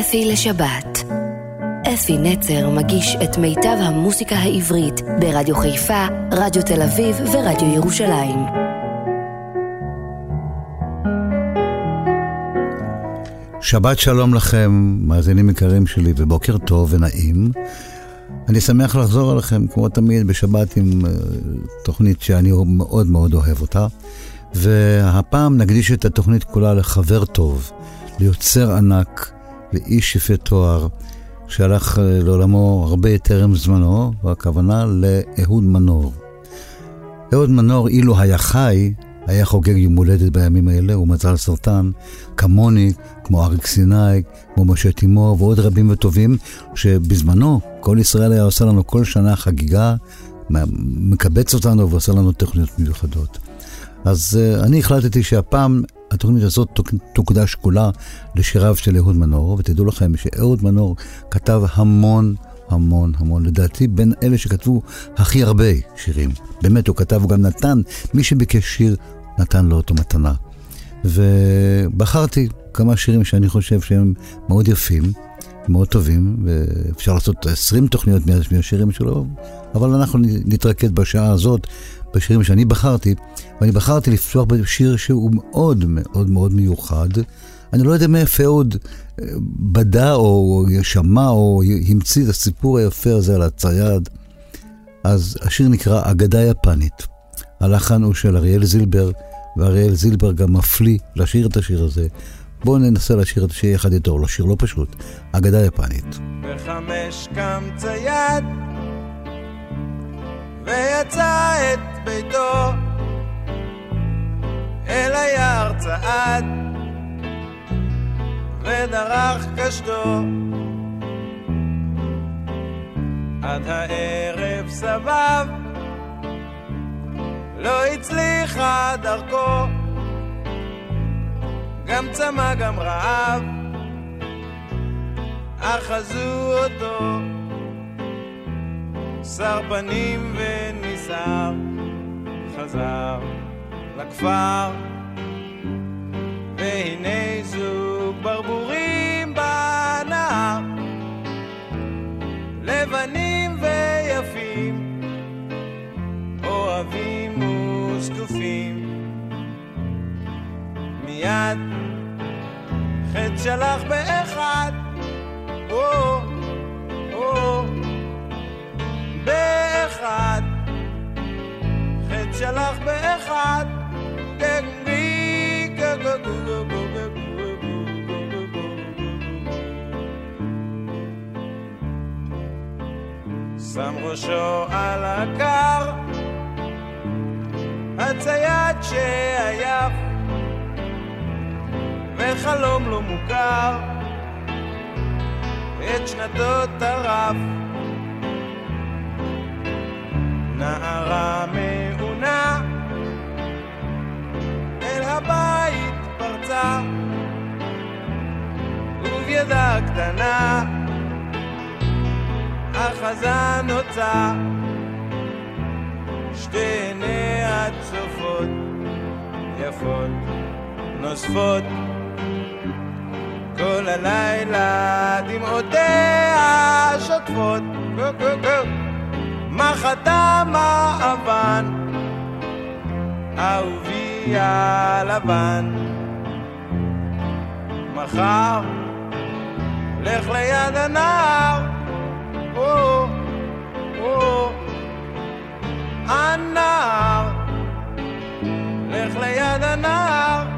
אפי לשבת. אפי נצר מגיש את מיטב המוסיקה העברית ברדיו חיפה, רדיו תל אביב ורדיו ירושלים. שבת שלום לכם, מאזינים יקרים שלי, ובוקר טוב ונעים. אני שמח לחזור אליכם, כמו תמיד, בשבת עם uh, תוכנית שאני מאוד מאוד אוהב אותה. והפעם נקדיש את התוכנית כולה לחבר טוב, ליוצר ענק, לאיש יפה תואר, שהלך אה, לעולמו הרבה טרם זמנו, והכוונה לאהוד מנור. אהוד מנור, אילו היה חי, היה חוגג יום הולדת בימים האלה, הוא על סרטן, כמוני, כמו אריק סיני, כמו משה תימור ועוד רבים וטובים, שבזמנו כל ישראל היה עושה לנו כל שנה חגיגה, מקבץ אותנו ועושה לנו תוכניות מיוחדות. אז uh, אני החלטתי שהפעם התוכנית הזאת תוקדש כולה לשיריו של אהוד מנור, ותדעו לכם שאהוד מנור כתב המון המון המון, לדעתי בין אלה שכתבו הכי הרבה שירים. באמת, הוא כתב, הוא גם נתן, מי שביקש שיר, נתן לו אותו מתנה. ובחרתי כמה שירים שאני חושב שהם מאוד יפים, מאוד טובים, ואפשר לעשות 20 תוכניות מהשירים שלו, אבל אנחנו נתרכז בשעה הזאת בשירים שאני בחרתי, ואני בחרתי לפתוח בשיר שהוא מאוד מאוד מאוד מיוחד. אני לא יודע מאיפה עוד אה, בדה או שמע או המציא את הסיפור היפה הזה על הצייד. אז השיר נקרא אגדה יפנית. הלחן הוא של אריאל זילבר, ואריאל זילבר גם מפליא לשיר את השיר הזה. בואו ננסה לשיר את השיר יחד איתו, לשיר לא פשוט, אגדה יפנית. בחמש קם צייד ויצא את ביתו אל היער צעד ודרך קשתו. עד הערב סבב לא הצליחה דרכו. גם צמא גם רעב אחזו אותו שר פנים וניסר, חזר לכפר, והנה זוג ברבורים בנהר, לבנים ויפים, אוהבים וזקופים. מיד חטא שלח באחד, או, או, באחד, חטא שלח באחד, שם ראשו על הקר, הצייד שעייף, וחלום לא מוכר, את שנתות הרף. נערה מעונה. אל הבית פרצה ובידה קטנה אחזה נוצה שתי עיניה צופות יפות נוספות. כל הלילה דמעותיה שוטפות. מה חתם האבן, אהובי הלבן. מחר, לך ליד הנהר, או, או, הנהר, לך ליד הנהר,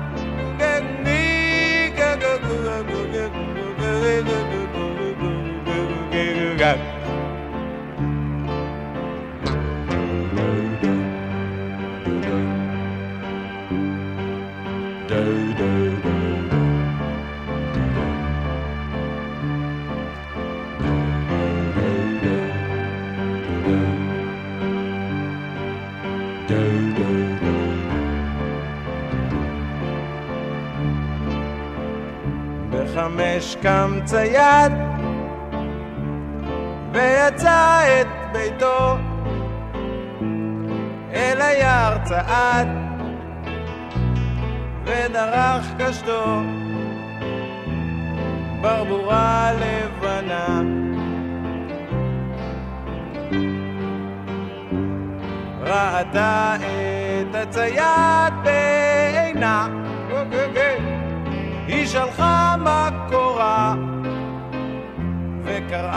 בחמש קם צייד ויצא את ביתו אל היער צעד ודרך קשתו ברבורה לבנה. ראתה את הצייד בעינה,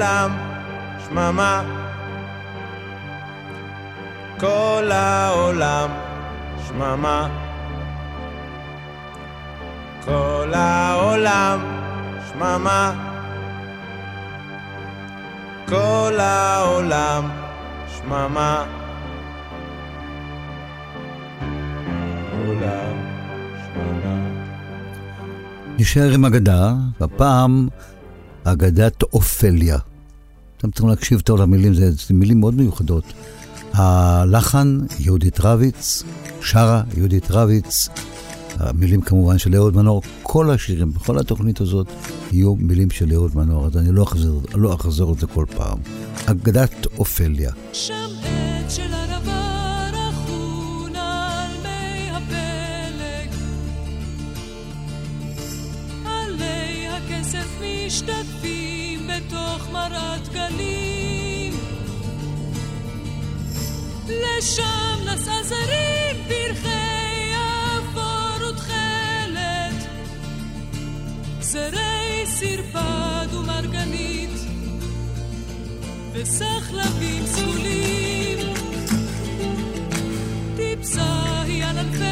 העולם שממה. כל העולם שממה. כל העולם שממה. כל העולם שממה. נשאר עם אגדה, והפעם אגדת אופליה. אתם צריכים להקשיב טוב למילים, זה, זה מילים מאוד מיוחדות. הלחן, יהודית רביץ, שרה יהודית רביץ, המילים כמובן של אהוד מנור, כל השירים בכל התוכנית הזאת יהיו מילים של אהוד מנור, אז אני לא אחזור, לא אחזור על זה כל פעם. אגדת אופליה. שם עץ של ערבה משתתפים בתוך מרת גלים. לשם נסעה זרים פרחי אפור ותכלת. זרי סרפד ומרגנית. וסחלבים סגולים. טיפסה היא על ענפי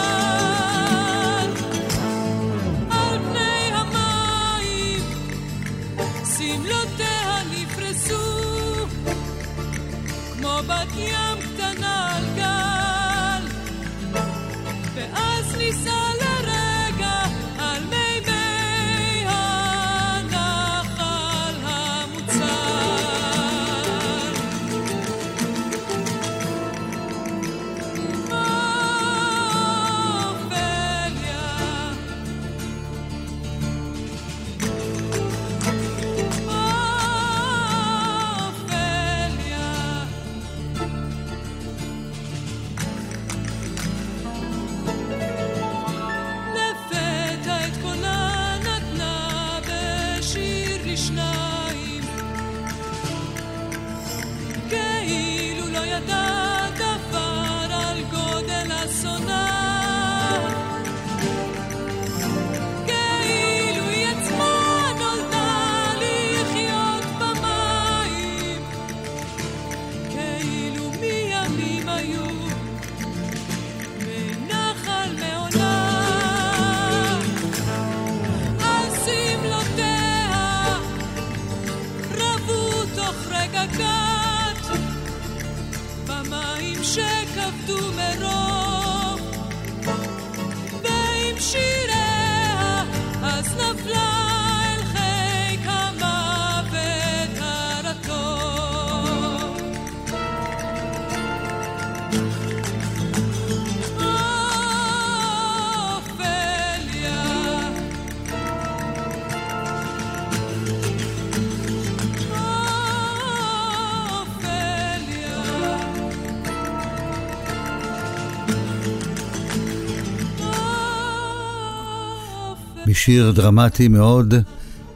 משיר דרמטי מאוד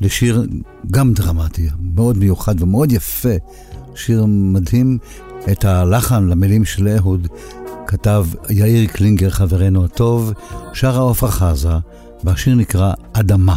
לשיר גם דרמטי, מאוד מיוחד ומאוד יפה. שיר מדהים, את הלחן למילים של אהוד כתב יאיר קלינגר חברנו הטוב, שרה עופרה חזה, והשיר נקרא אדמה.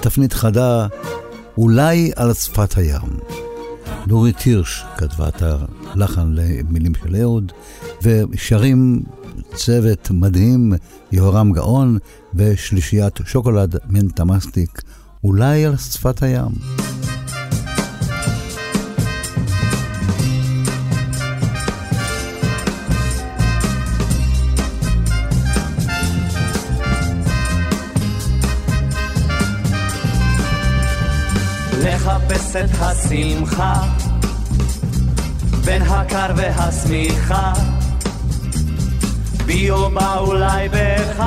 תפנית חדה, אולי על שפת הים. דורית הירש כתבה את הלחן למילים של אהוד, ושרים צוות מדהים, יהורם גאון ושלישיית שוקולד מנטה מסטיק, אולי על שפת הים. את השמחה בין הקר והשמיכה בי או בה אולי בך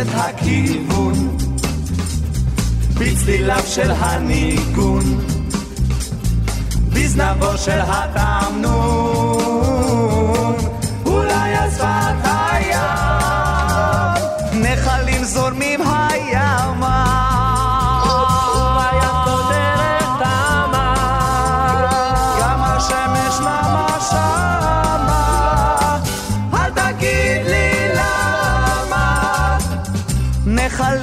את הכיוון. בצליליו של הניגון. בזנבו של התמנון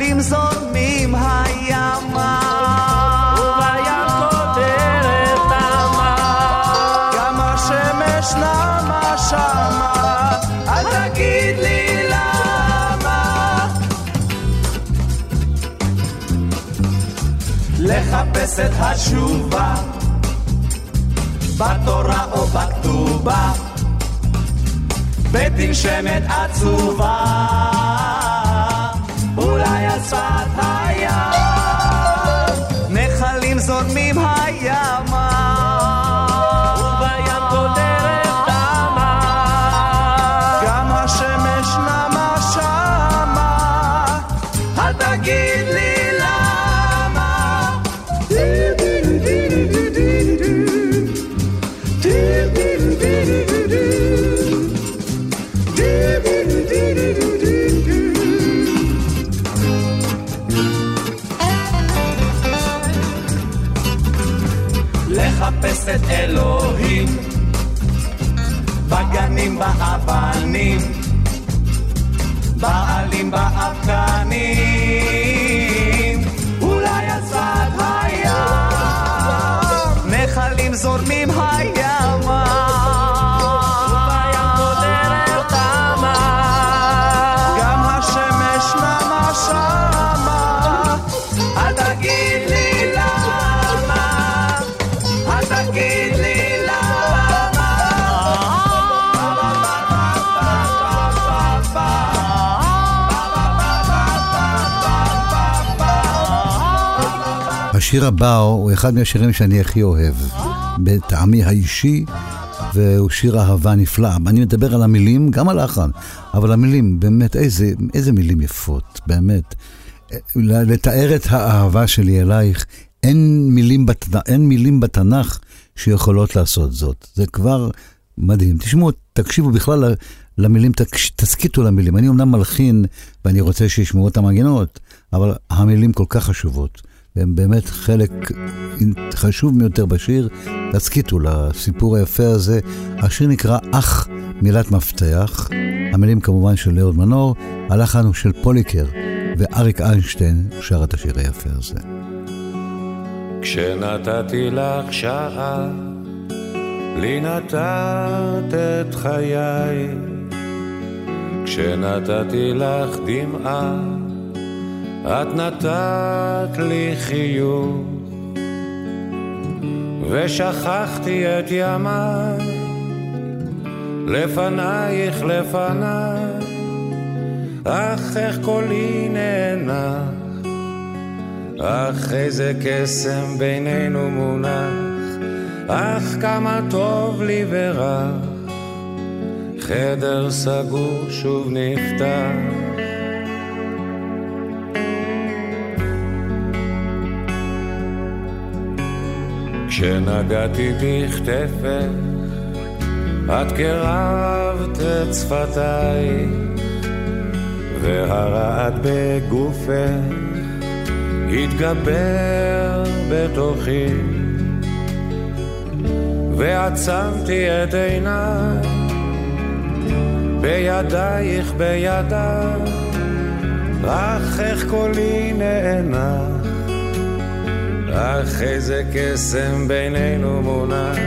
נחלים זורמים הימה. ובים קודרת תמה גם השמש נמה שמה? אל תגיד לי למה. לחפש את התשובה בתורה או בכתובה. בתנשמת עצובה השיר הבא הוא אחד מהשירים שאני הכי אוהב, בטעמי האישי, והוא שיר אהבה נפלא. אני מדבר על המילים, גם על הלחן, אבל המילים, באמת, איזה, איזה מילים יפות, באמת. לתאר את האהבה שלי אלייך, אין מילים, בת, אין מילים בתנ"ך שיכולות לעשות זאת. זה כבר מדהים. תשמעו, תקשיבו בכלל למילים, תסכיתו למילים. אני אמנם מלחין, ואני רוצה שישמעו את המנגינות, אבל המילים כל כך חשובות. והם באמת חלק חשוב ביותר בשיר. תסכיתו לסיפור היפה הזה. השיר נקרא אח, מילת מפתח. המילים כמובן של ליאוד מנור, הלחן הוא של פוליקר, ואריק איינשטיין שר את השיר היפה הזה. כשנתתי לך שעה, לי נתת את חיי. כשנתתי לך דמעה, את נתת לי חיוך. ושכחתי את ימיי, לפנייך לפניי, אך איך קולי נאנח. אך איזה קסם בינינו מונח, אך כמה טוב לי ורע, חדר סגור שוב נפתח. כשנגעתי בכתפך, את קרבת את שפתיי, והרעד בגופך התגבר בתוכי, ועצמתי את עיניי, בידייך בידיי, אך איך קולי נאנח, אך איזה קסם בינינו מונח,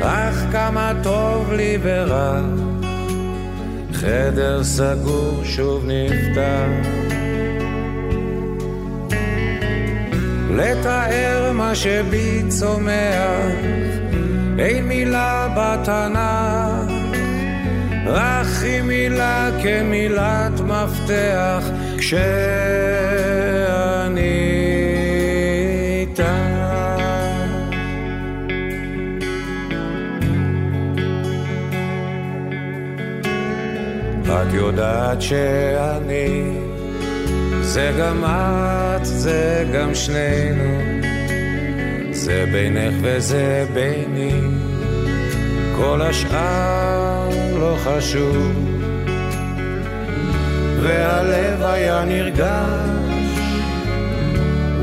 אך כמה טוב לי ורע, חדר סגור שוב נפתח. לתאר מה שבי צומח, אין מילה בתנ"ך, רק היא מילה כמילת מפתח, כשאני את יודעת שאני זה גם את, זה גם שנינו זה בינך וזה ביני. כל השאר לא חשוב. והלב היה נרגש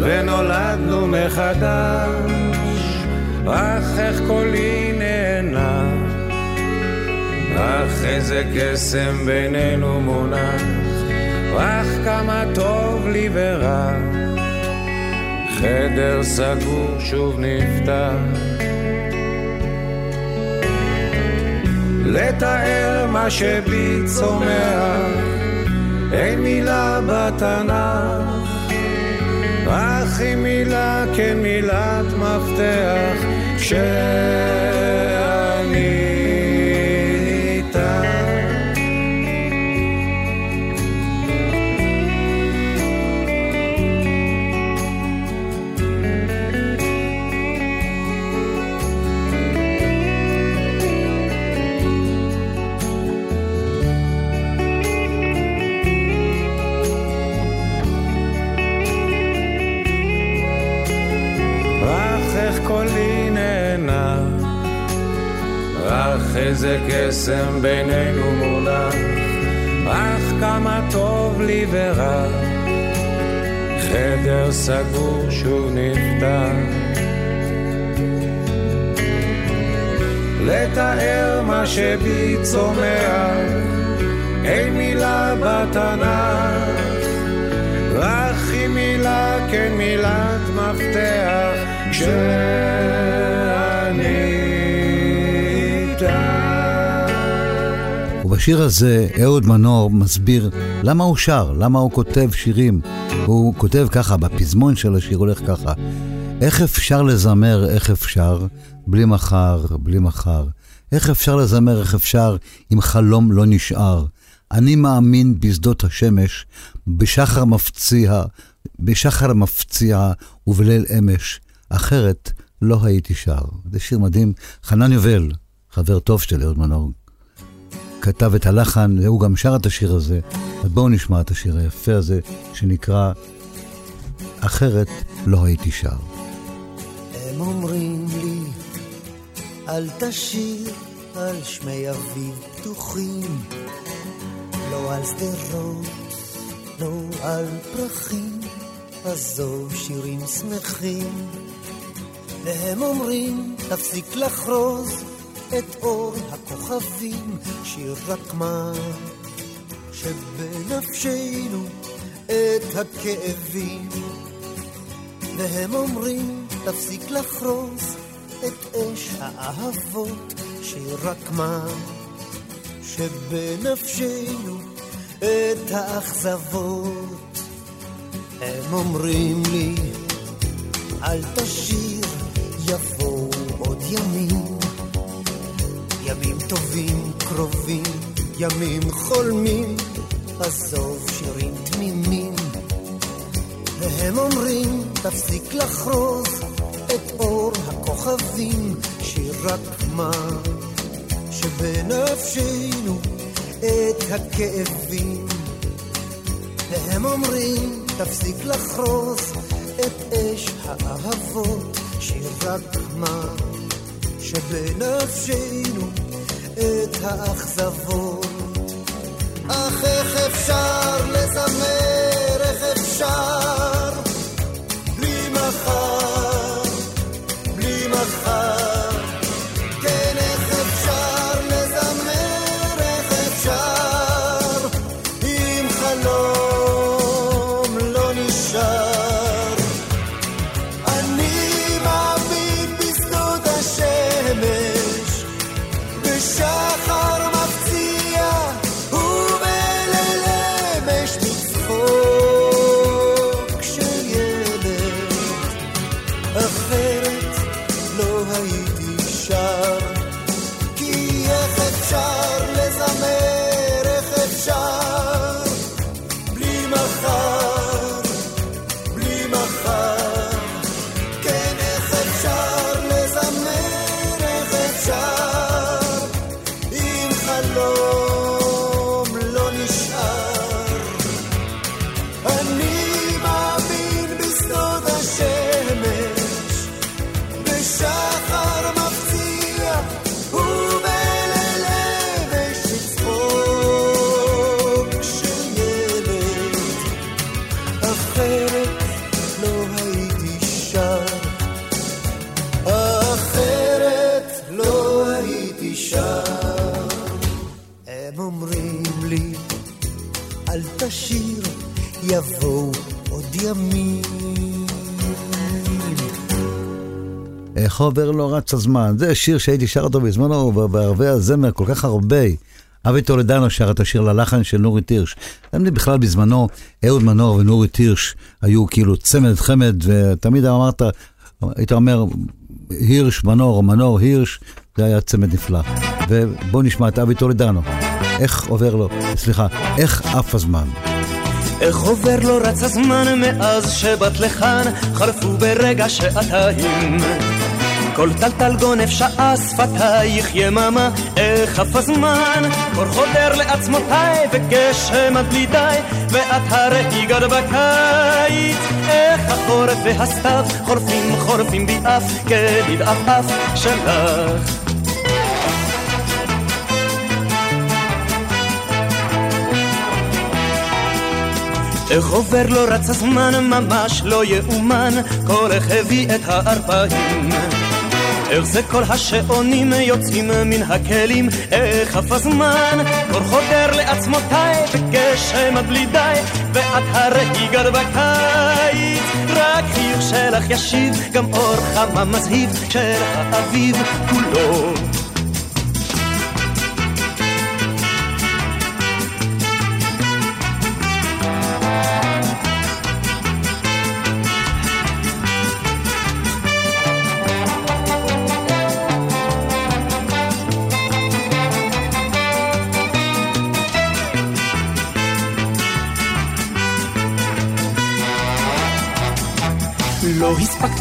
ונולדנו מחדש. אך איך קולי נהנה אך איזה קסם בינינו מונח אך כמה טוב לי ורע. חדר סגור שוב נפתח. לתאר מה שבי צומח אין מילה בתנ"ך. אך היא מילה כן מילת מפתח שאני איזה קסם בינינו מונח, אך כמה טוב לי ורע, חדר סגור שוב נפתח. לתאר מה שבי צומח, אין מילה בתנ"ך, רק היא מילה כן מילת מפתח, כשאני ובשיר הזה אהוד מנור מסביר למה הוא שר, למה הוא כותב שירים. הוא כותב ככה, בפזמון של השיר הולך ככה: איך אפשר לזמר, איך אפשר, בלי מחר, בלי מחר. איך אפשר לזמר, איך אפשר, אם חלום לא נשאר. אני מאמין בשדות השמש, בשחר מפציע, בשחר מפציע ובליל אמש, אחרת לא הייתי שר. זה שיר מדהים. חנן יובל, חבר טוב של אהוד מנור, כתב את הלחן, והוא גם שר את השיר הזה. אז בואו נשמע את השיר היפה הזה, שנקרא אחרת לא הייתי שר. הם אומרים לי, אל תשיר על שמי אביב פתוחים, לא על שדרות, לא על פרחים, עזוב שירים שמחים. והם אומרים, תפסיק לחרוז את אור הכוכבים, שיר רק מה שבנפשנו את הכאבים. והם אומרים, תפסיק לחרוז את אש האהבות, שיר רק מה שבנפשנו את האכזבות. הם אומרים לי, אל תשיר, יבואו עוד. ימים טובים קרובים, ימים חולמים, עזוב שירים תמימים. והם אומרים, תפסיק לחרוז את אור הכוכבים, שיר רק מה שבנפשנו את הכאבים. והם אומרים, תפסיק לחרוז את אש האהבות, שיר רק מה שבנפשנו את האכזבות. אך איך אפשר לזמר, איך עובר לו רץ הזמן. זה שיר שהייתי שר אותו בזמנו בערבי הזמר כל כך הרבה. אבי טולדנו שר את השיר ללחן של נורית הירש. אני בכלל בזמנו, אהוד מנור ונורית הירש היו כאילו צמד חמד, ותמיד אמרת, היית אומר, הירש, מנור, מנור, הירש, זה היה צמד נפלא. ובואו נשמע את אבי טולדנו. איך עובר לו, סליחה, איך עף הזמן. איך עובר לו רץ הזמן מאז שבאת לכאן, חלפו ברגע שעתיים. כל טלטל גונב שעה שפתייך יממה, איך הזמן, קור חודר לעצמותיי וגשם עד בלי ואת הרי גד בקיץ, איך החורף והסתיו חורפים חורפים בי אף כבדעף שלך. איך עובר לו רץ הזמן ממש לא יאומן, כל איך הביא את הארבעים. איך זה כל השעונים יוצאים מן הכלים, איך עף הזמן, קור חודר לעצמותיי בגשם עד בלי די, ואת הרי גר בקיץ, רק חיוך שלך ישיב, גם אור חמה מזהיב של האביב כולו.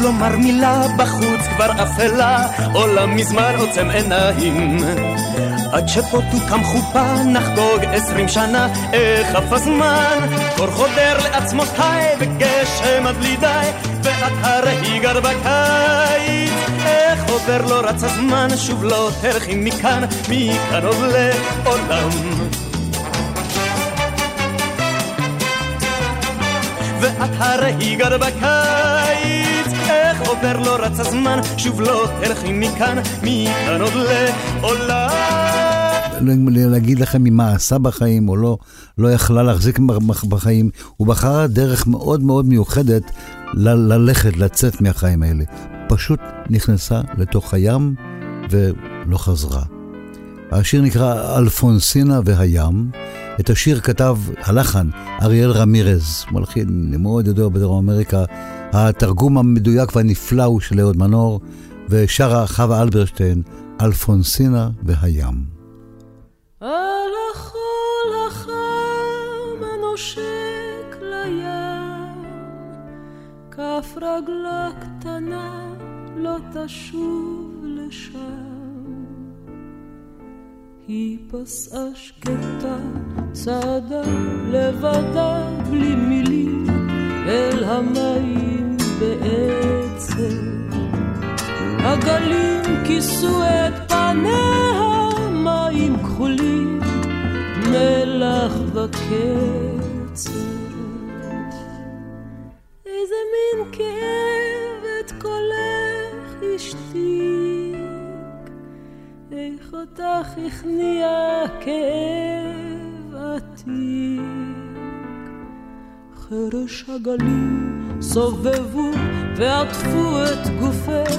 לומר מילה, בחוץ כבר אפלה, עולם מזמן עוצם עיניים. עד שפה תוקם חופה, נחגוג עשרים שנה, איך עף הזמן, קור חודר לעצמותיי, וגשם עד בלי די, ואת הרי גר בקיץ. איך עובר לא רץ הזמן, שוב לא תלכי מכאן, מכאן עוד לעולם. ואת הרי גר בקיץ, עובר לא רץ הזמן, שוב לא תלכי מכאן, מכאן עוד לעולם. להגיד לכם אם מה עשה בחיים או לא, לא יכלה להחזיק בחיים. הוא בחר דרך מאוד מאוד מיוחדת ל- ללכת, לצאת מהחיים האלה. פשוט נכנסה לתוך הים ולא חזרה. השיר נקרא אלפונסינה והים. את השיר כתב הלחן אריאל רמירז, מלחין מאוד ידוע בדרום אמריקה. התרגום המדויק והנפלא הוא של אהוד מנור, ושרה חווה אלברשטיין, אלפונסינה והים. הנושק לים, כף רגלה קטנה לא תשוב לשם. היא פסעה שקטה, צעדה לבדה בלי מילים, אל המים בעצם. הגלים כיסו את פניה, מים כחולים, מלח וקצת. איזה מין כאב את קולך השתיק, איך אותך הכניע כאב עתיק. חרש הגלים סובבו ועטפו את גופך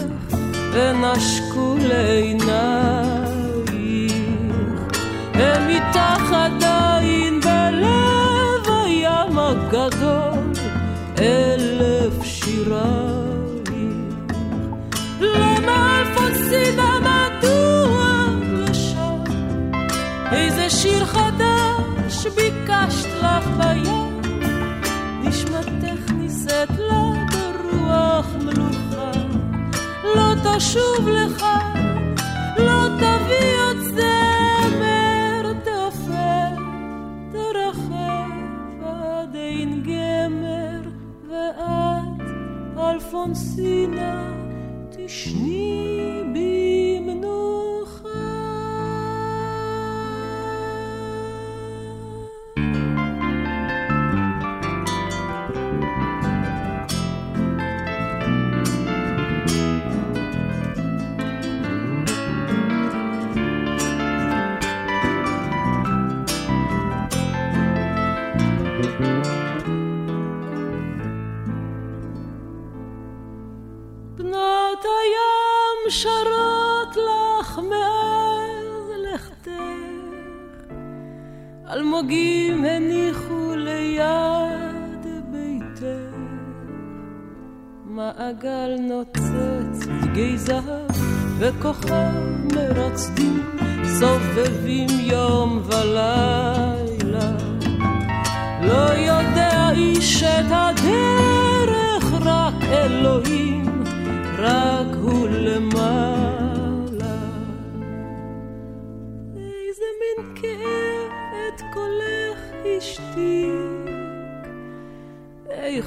ונשקו לעינייך. הם איתך עדיין בלב הים הגדול, אלף שירייך. למה אלפונסינה מדוע לשם? איזה שיר חדש ביקשת לך בים? תשוב לך, לא תביא עוד זמר, תעופר, תרחב עד אין גמר, ואת, אלפונסינה,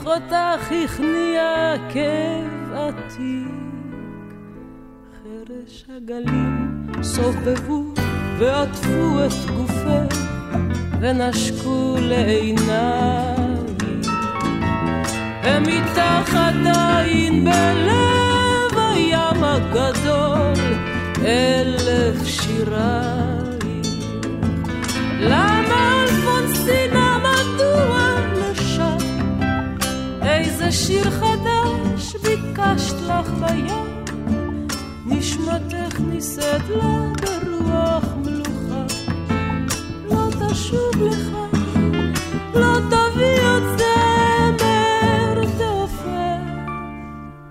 אותך הכניע כאב עתיק. חרש הגלים סובבו ועטפו את גופך ונשקו לעיניי ומתחת עין בלב הים הגדול אלף שיריים למה איזה שיר חדש ביקשת לך בים נשמתך נישאת לה ברוח מלוכה. לא תשוב לך לא תביא עוד זמר תעופר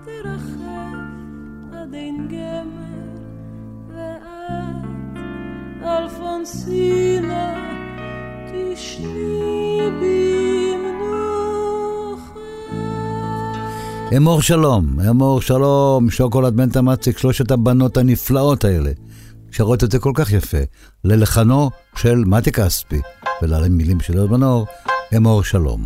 תרחב עד אין גמר. ואת אלפונסינה אמור שלום, אמור שלום, שוקולד בן תמציק, שלושת הבנות הנפלאות האלה, שרות את זה כל כך יפה, ללחנו של מתי כספי, ולמילים של אהוד אמור שלום.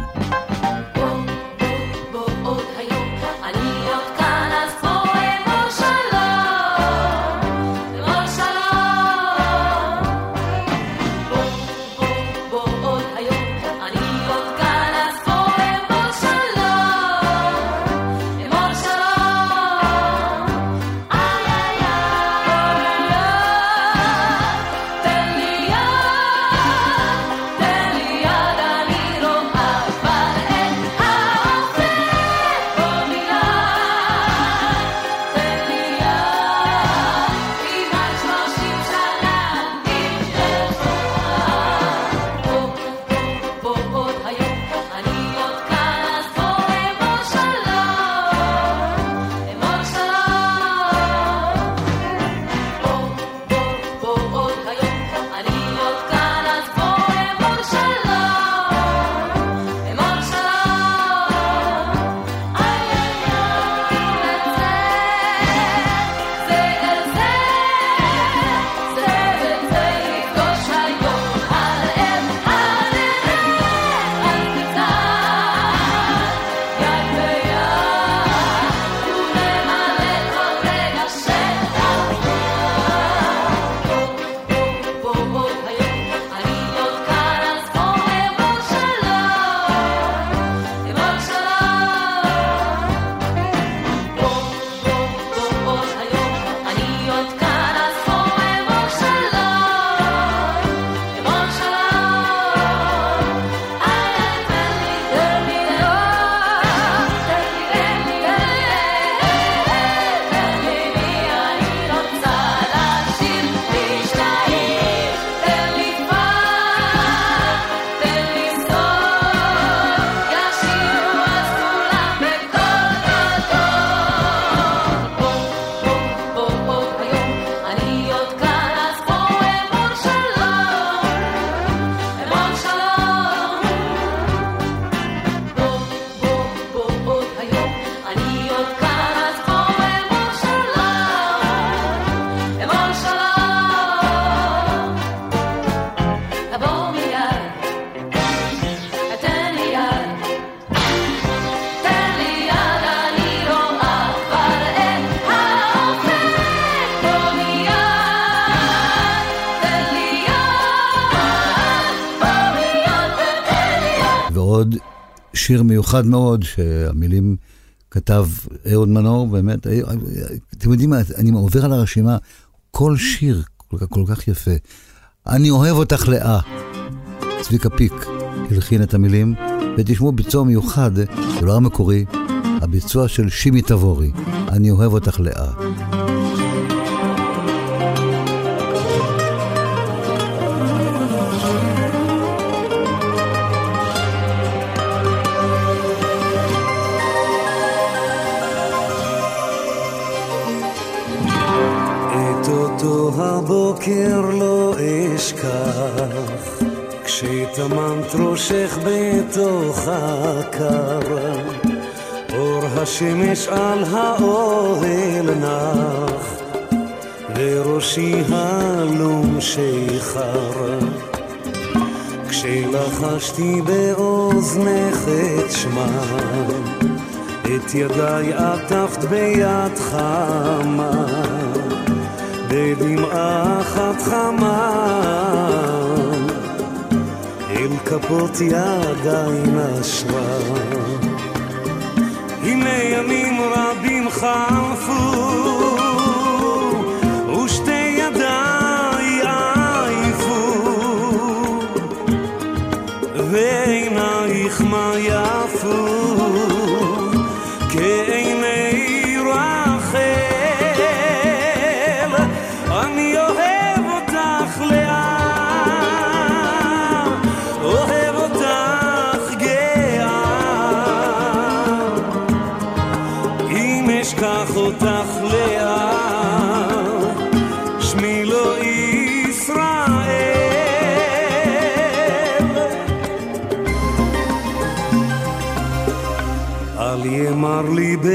מיוחד מאוד, שהמילים כתב אהוד מנור, באמת, אה, אתם יודעים מה, אני עובר על הרשימה, כל שיר כל כך, כל כך יפה. אני אוהב אותך לאה. צביקה פיק הלחין את המילים, ותשמעו ביצוע מיוחד, זה לא המקורי, הביצוע של שימי תבורי, אני אוהב אותך לאה. אותו הבוקר לא אשכח, כשהיטממת ראשך בתוך הקר, אור השמש על האוהל נח, וראשי הלום שיחר. כשלחשתי באוזנך את שמה, את ידיי עטפת ביד חמה. בדמעה אחת חמה. עם כפות ידיים אשרה. הנה ימים רבים חלפו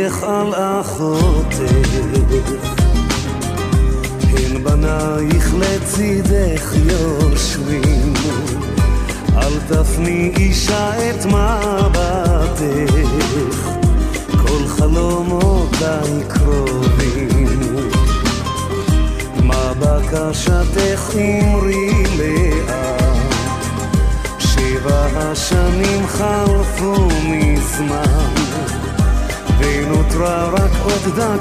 עלייך על אחותך. הן בנייך לצידך יושבים, אל תפני אישה את מבטך, כל חלומותיי קרובים. מה בקשתך אמרי לאט, שבע השנים חלפו מזמן. Trois rocs hautes d'un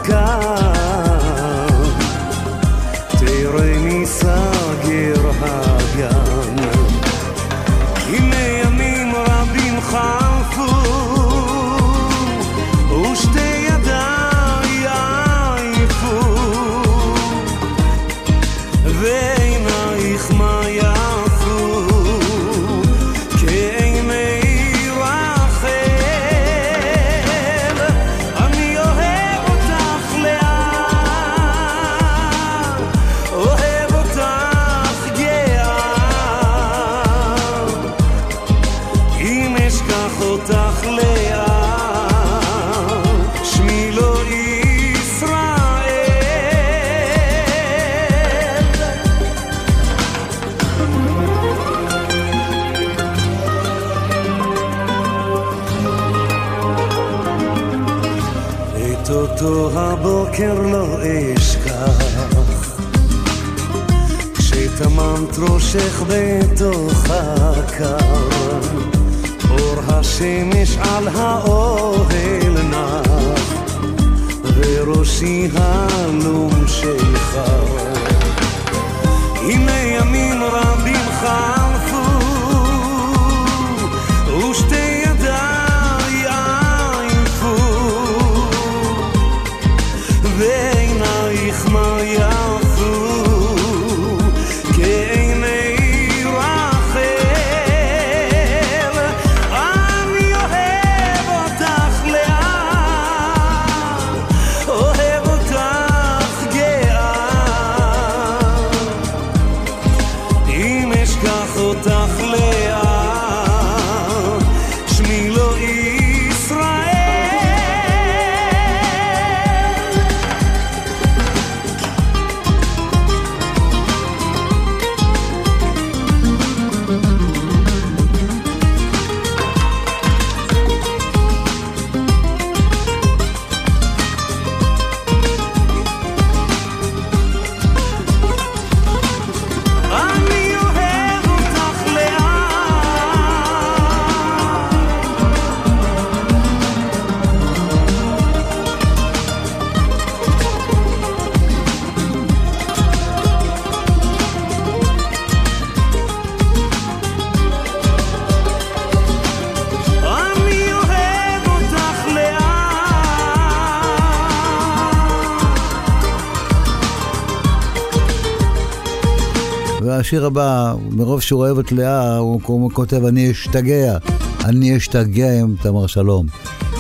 השיר הבא, מרוב שהוא אוהב את לאה, הוא, כותב, אני אשתגע, אני אשתגע עם תמר שלום.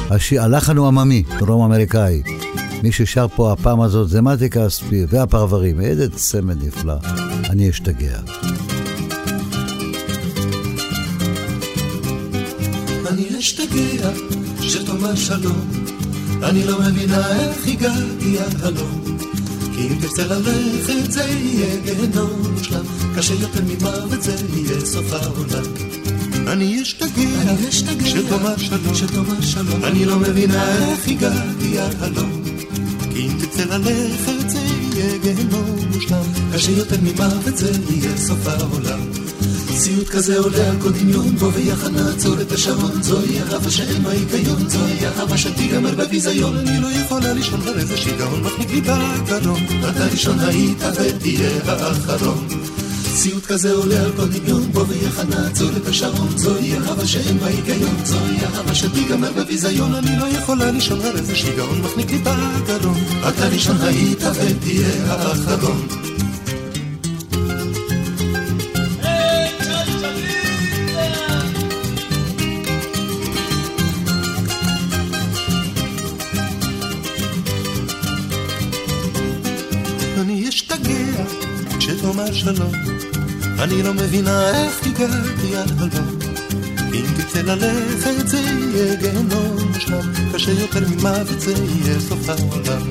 השיר, הלחן הוא עממי, דרום אמריקאי. מי ששר פה הפעם הזאת זה מתי כספי והפרברים, איזה צמד נפלא, אני אשתגע. אני אשתגע, שתאמר שלום, אני לא מבינה איך הגעתי עד הלום, כי אם תרצה ללכת זה יהיה גיהנום מושלם. קשה יותר ממוות זה יהיה סוף העולם. אני אשתגע, שתאמר שלום, שתאמר שלום, אני לא מבינה איך הגעתי עד הלום. כי אם תרצה ללכת זה יהיה גיהנום מושלם, קשה יותר ממוות זה יהיה סוף העולם. סיוט כזה עולה על כל דמיון, בוא ויחד נעצור את השעון, זוהי אהבה שאין בה היגיון, זוהי אהבה שתיגמר בביזיון, אני לא יכולה לישון על איזה שיגעון, מחניק לי בגרון, אתה ראשון היית ותהיה האחרון. סיוט כזה עולה על כל דמיון, בוא ויחד נעצור את השעון, זוהי אהבה שאין בה היגיון, זוהי אהבה שתיגמר בביזיון, אני לא יכולה לישון על איזה שיגעון, מחניק לי בגרון, אתה ראשון היית ותהיה האחרון. שלום. אני לא מבינה איך הגעתי עד הלום. אם תצא ללכת זה יהיה גיהנום מושלם, קשה יותר ממוות זה יהיה סוף העולם.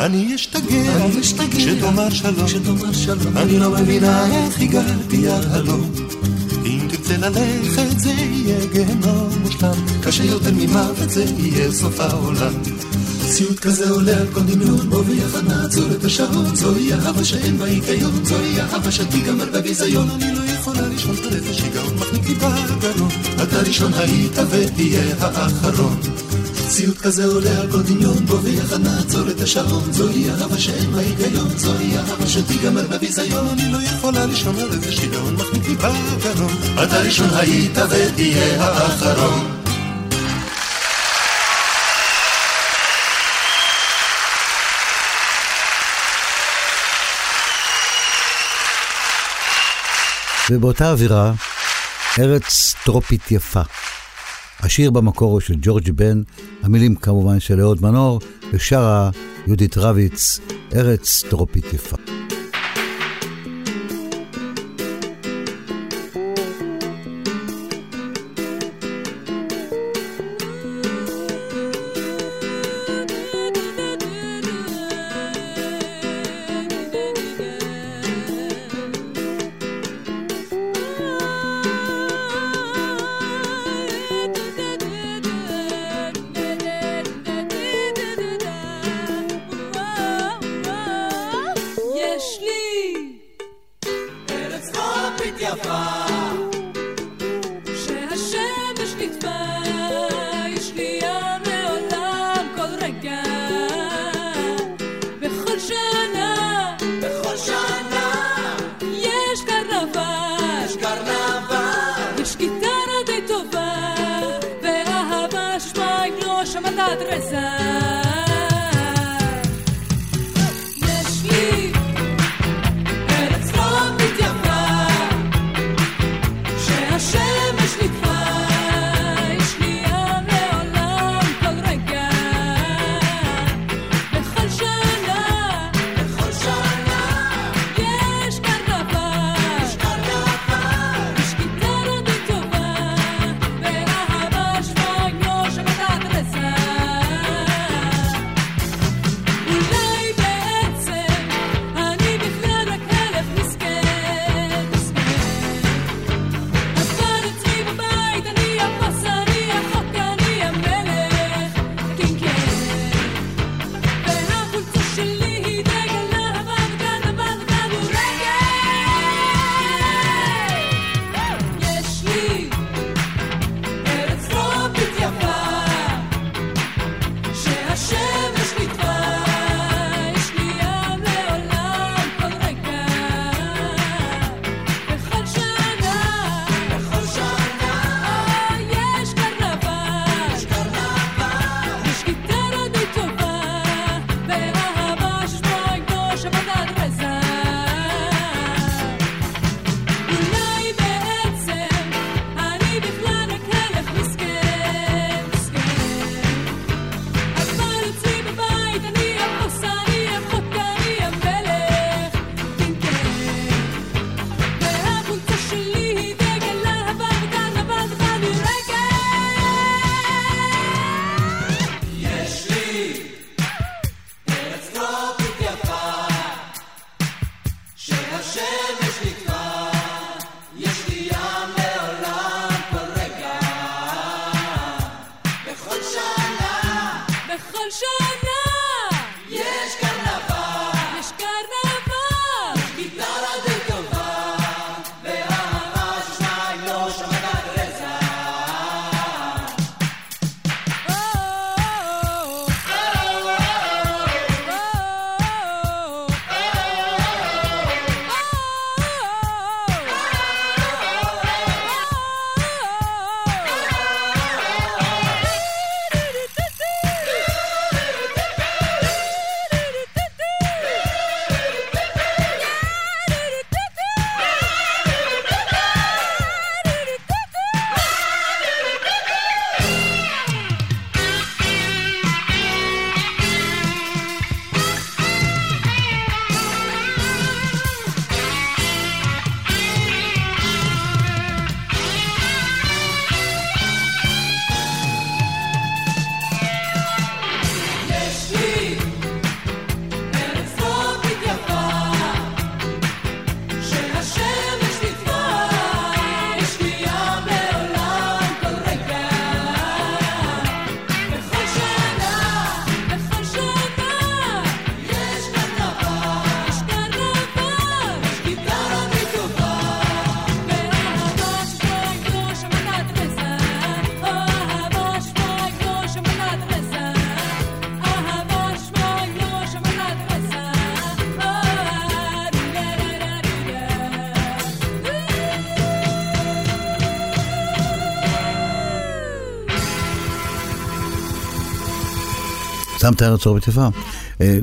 אני אשתגע כשתאמר שלום. אני לא מבינה איך הגעתי עד הלום. אם תרצה ללכת זה יהיה גיהנום מושלם, קשה יותר ממוות זה יהיה סוף העולם. סיוט כזה עולה על כל דמיון, בוא ויחד נעצור את השעון, זוהי אהבה שאין בה היגיון, זוהי אהבה שתיגמר בביזיון, אני לא יכולה לישון על איזה שיגעון, מחניק לי בגרון, אתה ראשון היית ותהיה האחרון. סיוט כזה עולה על כל דמיון, בוא ויחד נעצור את השעון, זוהי אהבה שאין בה היגיון, זוהי אהבה שתיגמר בביזיון, אני לא יכולה לישון על איזה שיגעון, מחניק לי בגרון, אתה ראשון היית ותהיה האחרון. ובאותה אווירה, ארץ טרופית יפה. השיר במקור הוא של ג'ורג' בן, המילים כמובן של אהוד מנור, ושרה יהודית רביץ, ארץ טרופית יפה. שמת ארץ אור ותפאר. אה,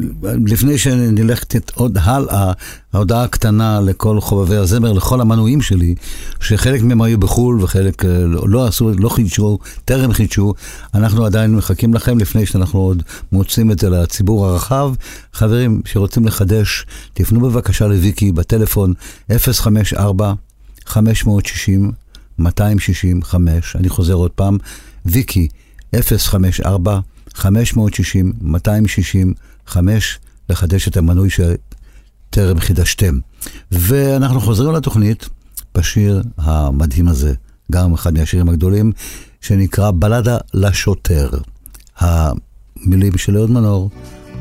לפני שנלך עוד הלאה, ההודעה הקטנה לכל חובבי הזמר, לכל המנויים שלי, שחלק מהם היו בחו"ל וחלק אה, לא עשו, לא חידשו, טרם חידשו, אנחנו עדיין מחכים לכם לפני שאנחנו עוד מוצאים את זה לציבור הרחב. חברים שרוצים לחדש, תפנו בבקשה לוויקי בטלפון 054 560 265, אני חוזר עוד פעם, ויקי 054 560 265, לחדש את המנוי שטרם חידשתם. ואנחנו חוזרים לתוכנית בשיר המדהים הזה, גם אחד מהשירים הגדולים, שנקרא בלדה לשוטר. המילים של אהוד מנור,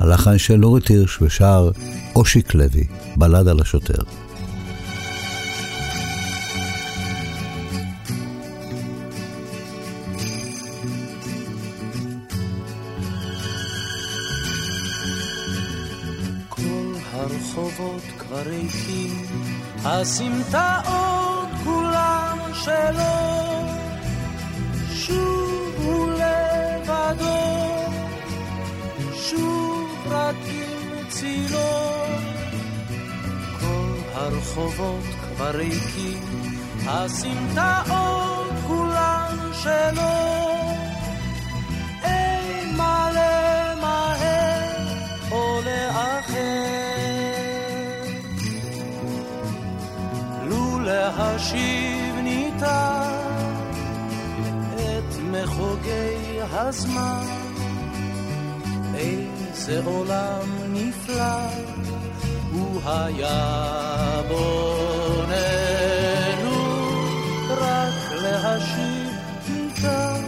הלחן של נורית הירש ושר אושיק לוי, בלדה לשוטר. ריקים, הסמטאות כולם שלו, שוב הוא לבדו, שוב רק עם צילו. כל הרחובות כבר ריקים, הסמטאות כולם שלו. להשיב ניתן את מחוגי הזמן. איזה עולם נפלא הוא היה בוננו, רק להשיב ניתן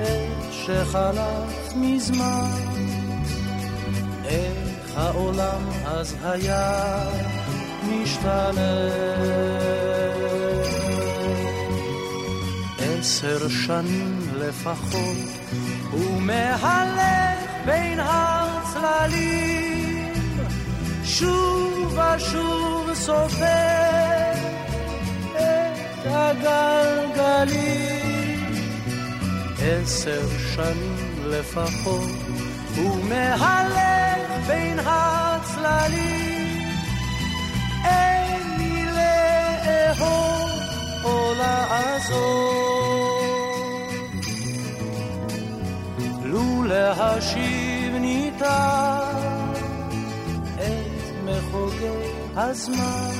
את שחלף מזמן. איך העולם אז היה משתנה. עשר שנים לפחות, הוא מהלך בין הצללים, שוב ושוב סופר את הגלגלים. עשר שנים לפחות, הוא מהלך בין הצללים. לעזור. לו להשיב ניתן את מחוגי הזמן,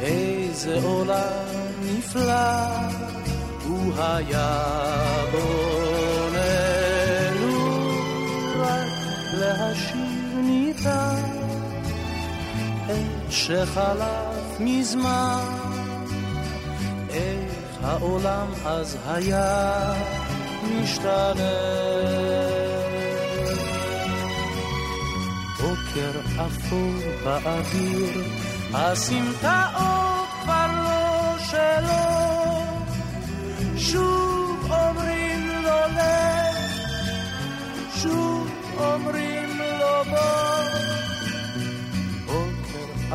איזה עולם נפלא הוא היה בוננו, רק להשיב ניתן. שחלף מזמן, העולם אז היה משתנה. בוקר אפור באוויר, הסמטאות כבר לא שלו, שוב אומרים לו לך, שוב אומרים לו בוא.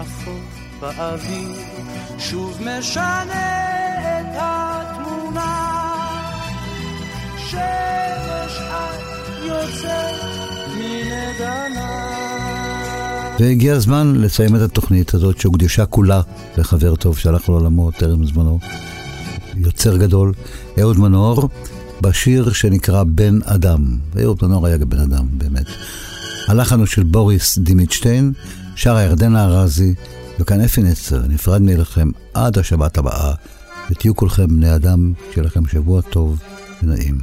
אפור באוויר, שוב משנה והגיע הזמן לסיים את התוכנית הזאת שהוקדשה כולה לחבר טוב שהלך לעולמו טרם זמנו. יוצר גדול, אהוד מנור, בשיר שנקרא בן אדם. אהוד מנור היה בן אדם, באמת. הלחן הוא של בוריס דימיטשטיין, שרה ירדנה ארזי, וכאן אפי נצר, נפרד מאליכם עד השבת הבאה, ותהיו כולכם בני אדם, שיהיה לכם שבוע טוב ונעים.